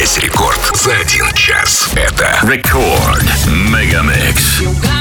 Весь рекорд за один час. Это Рекорд Мегамикс. You got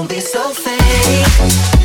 don't be so fake.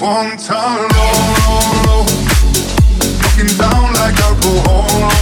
One time low, low, low, looking down like alcohol.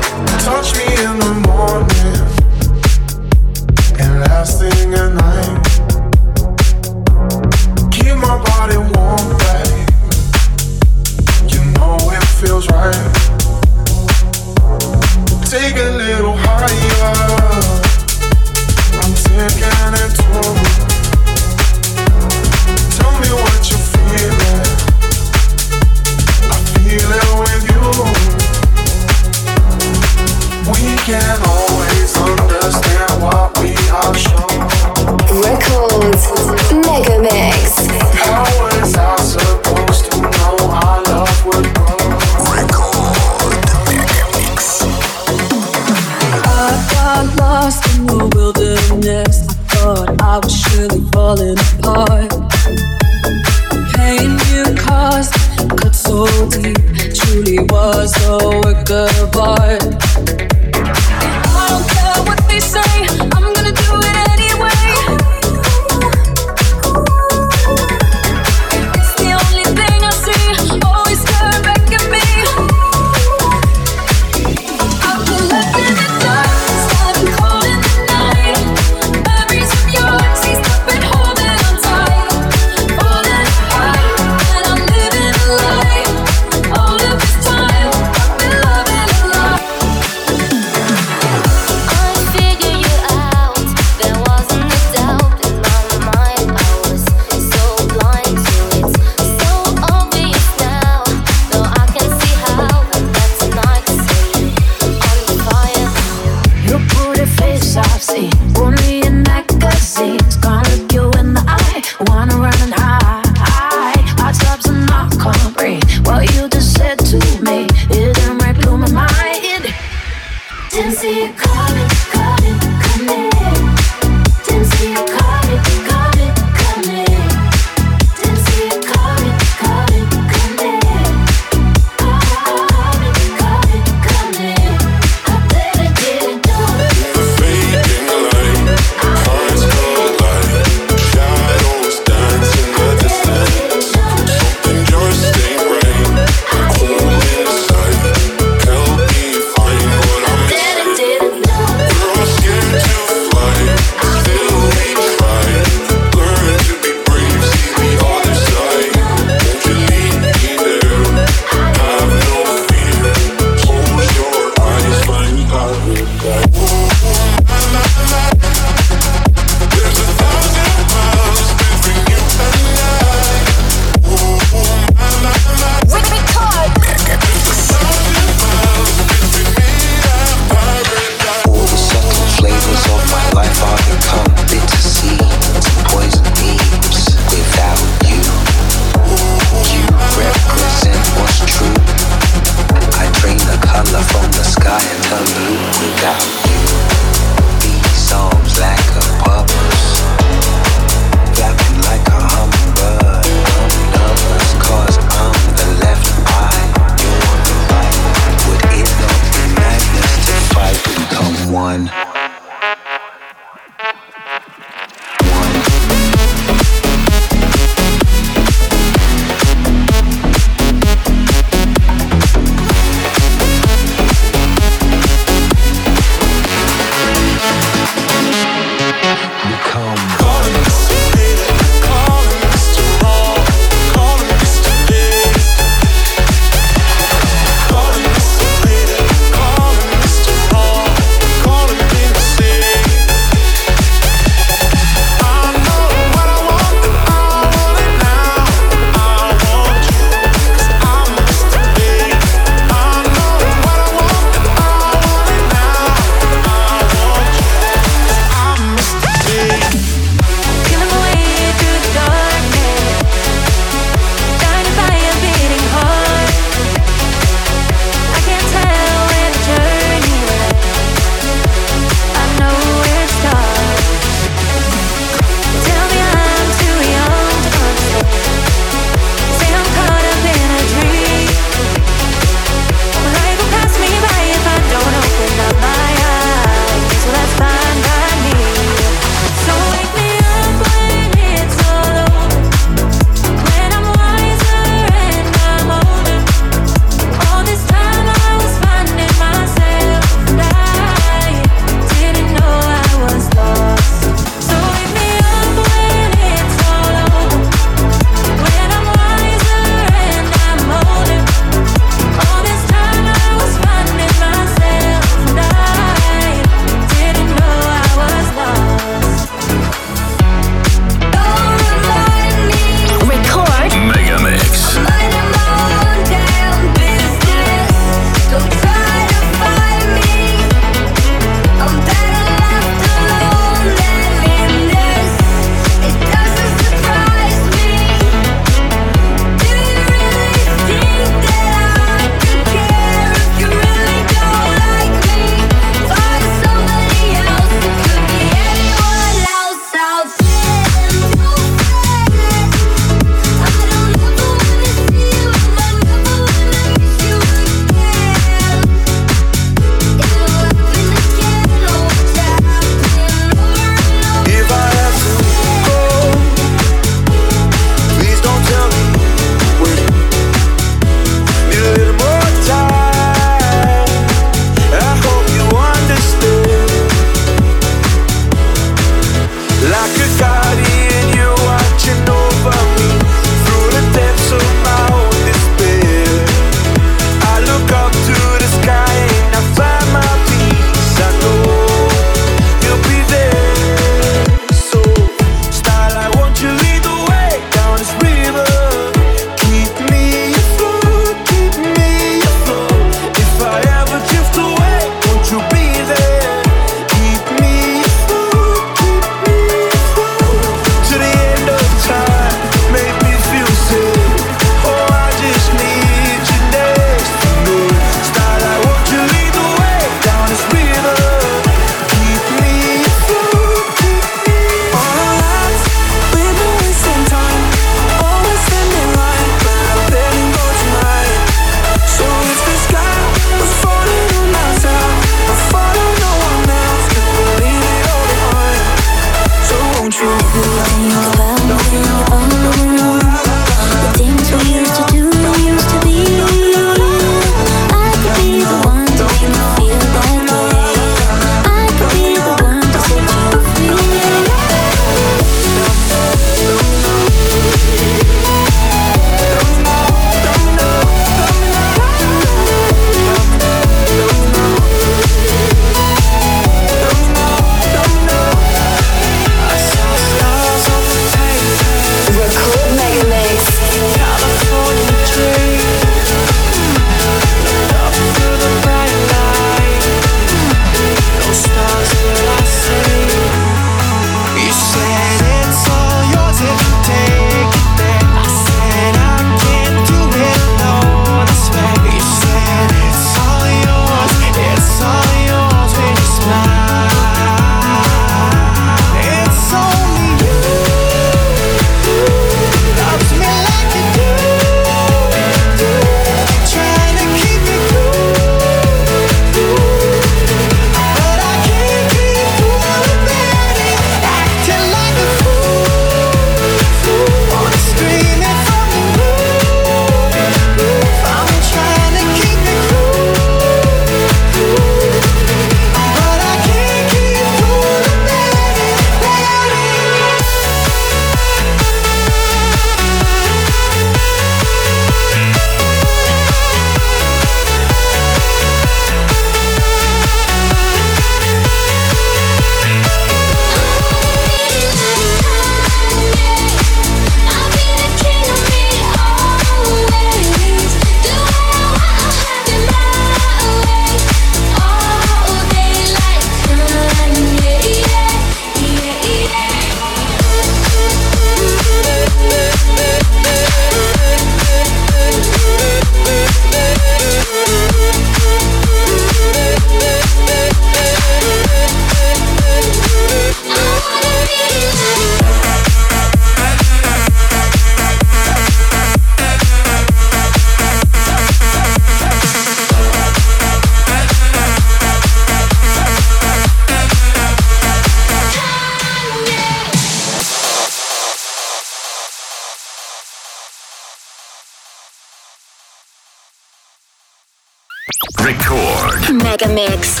Record. Megamix.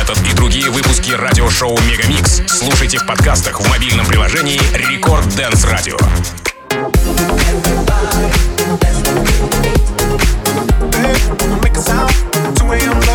Этот и другие выпуски радиошоу Megamix слушайте в подкастах в мобильном приложении Record Dance Radio. Make a sound, 2 a.m.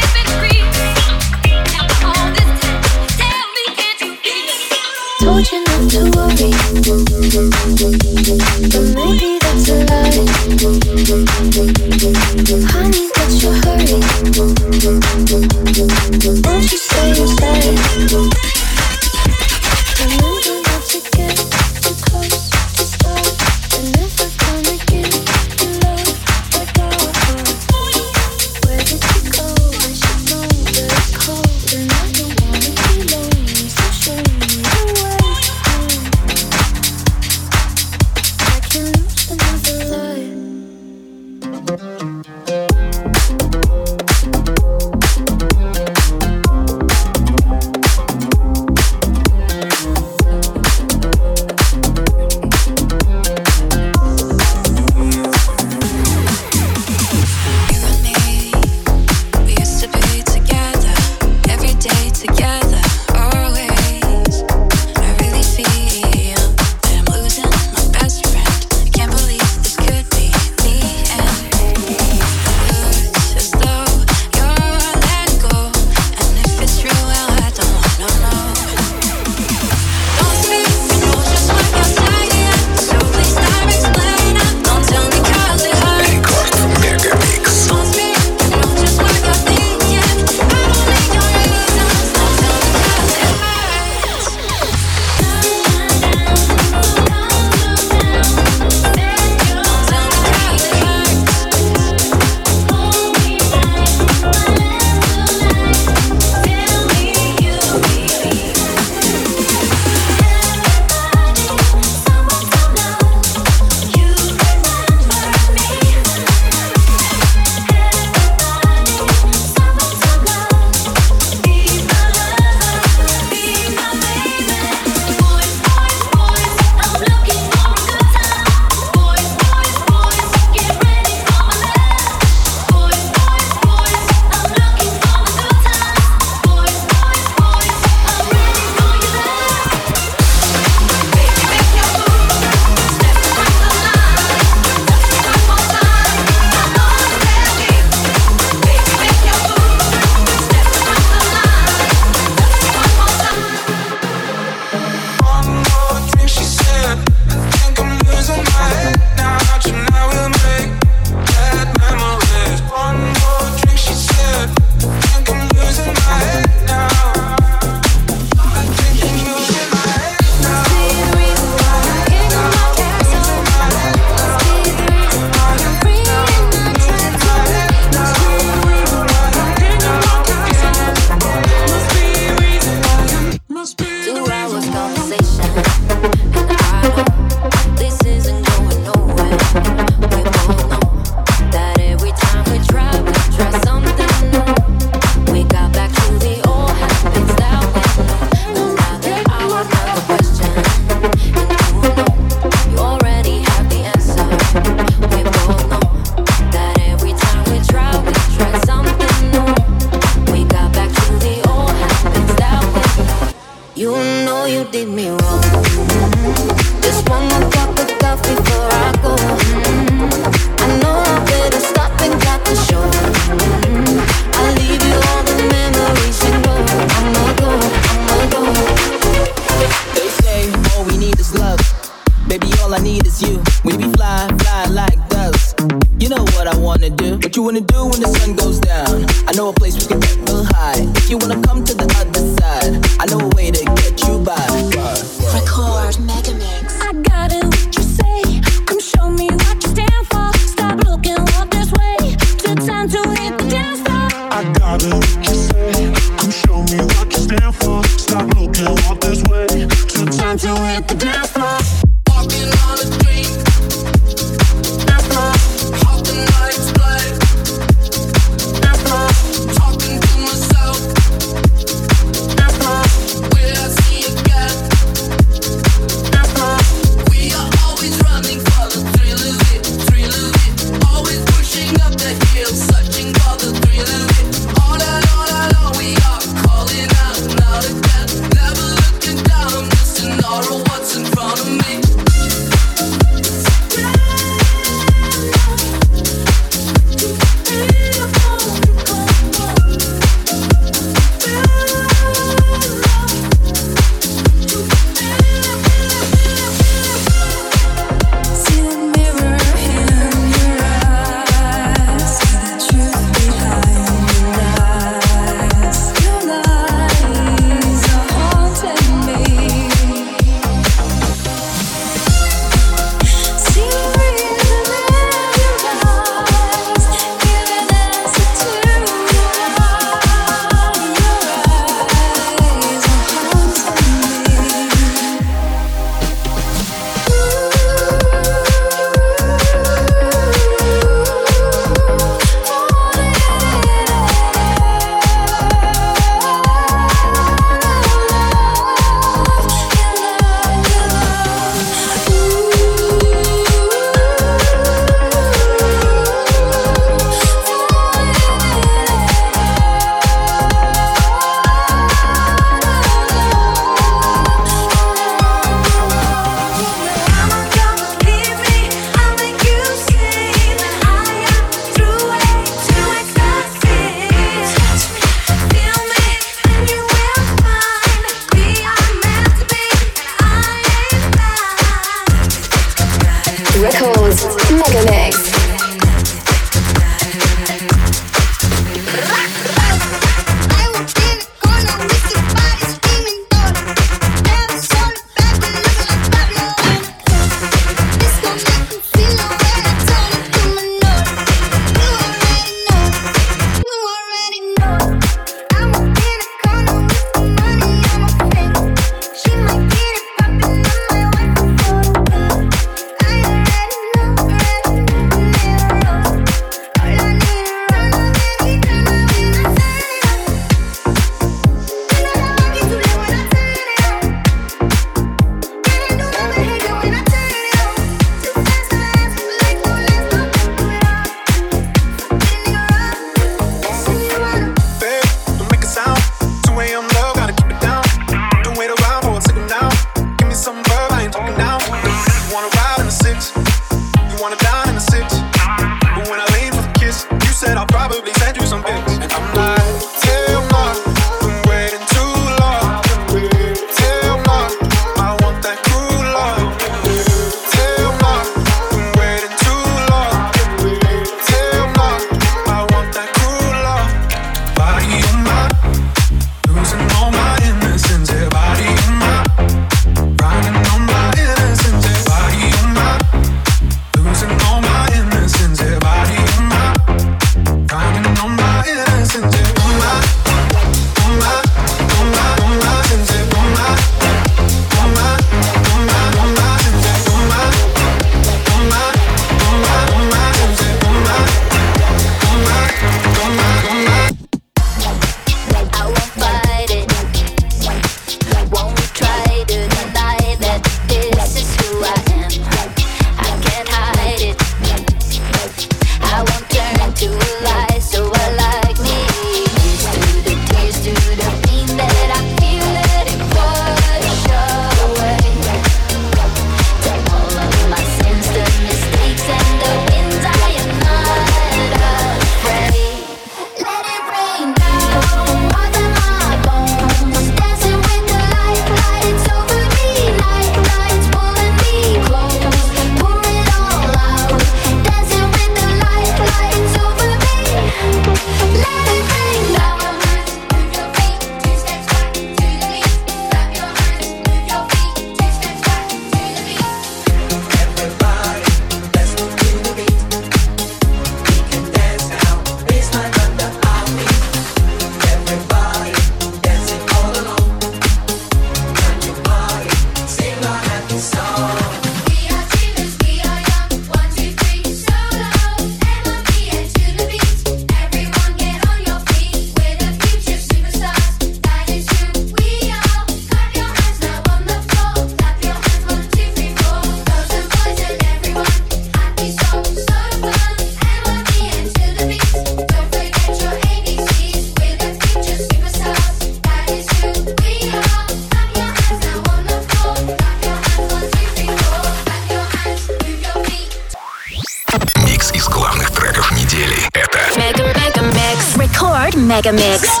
Mega Mix.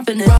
popping it.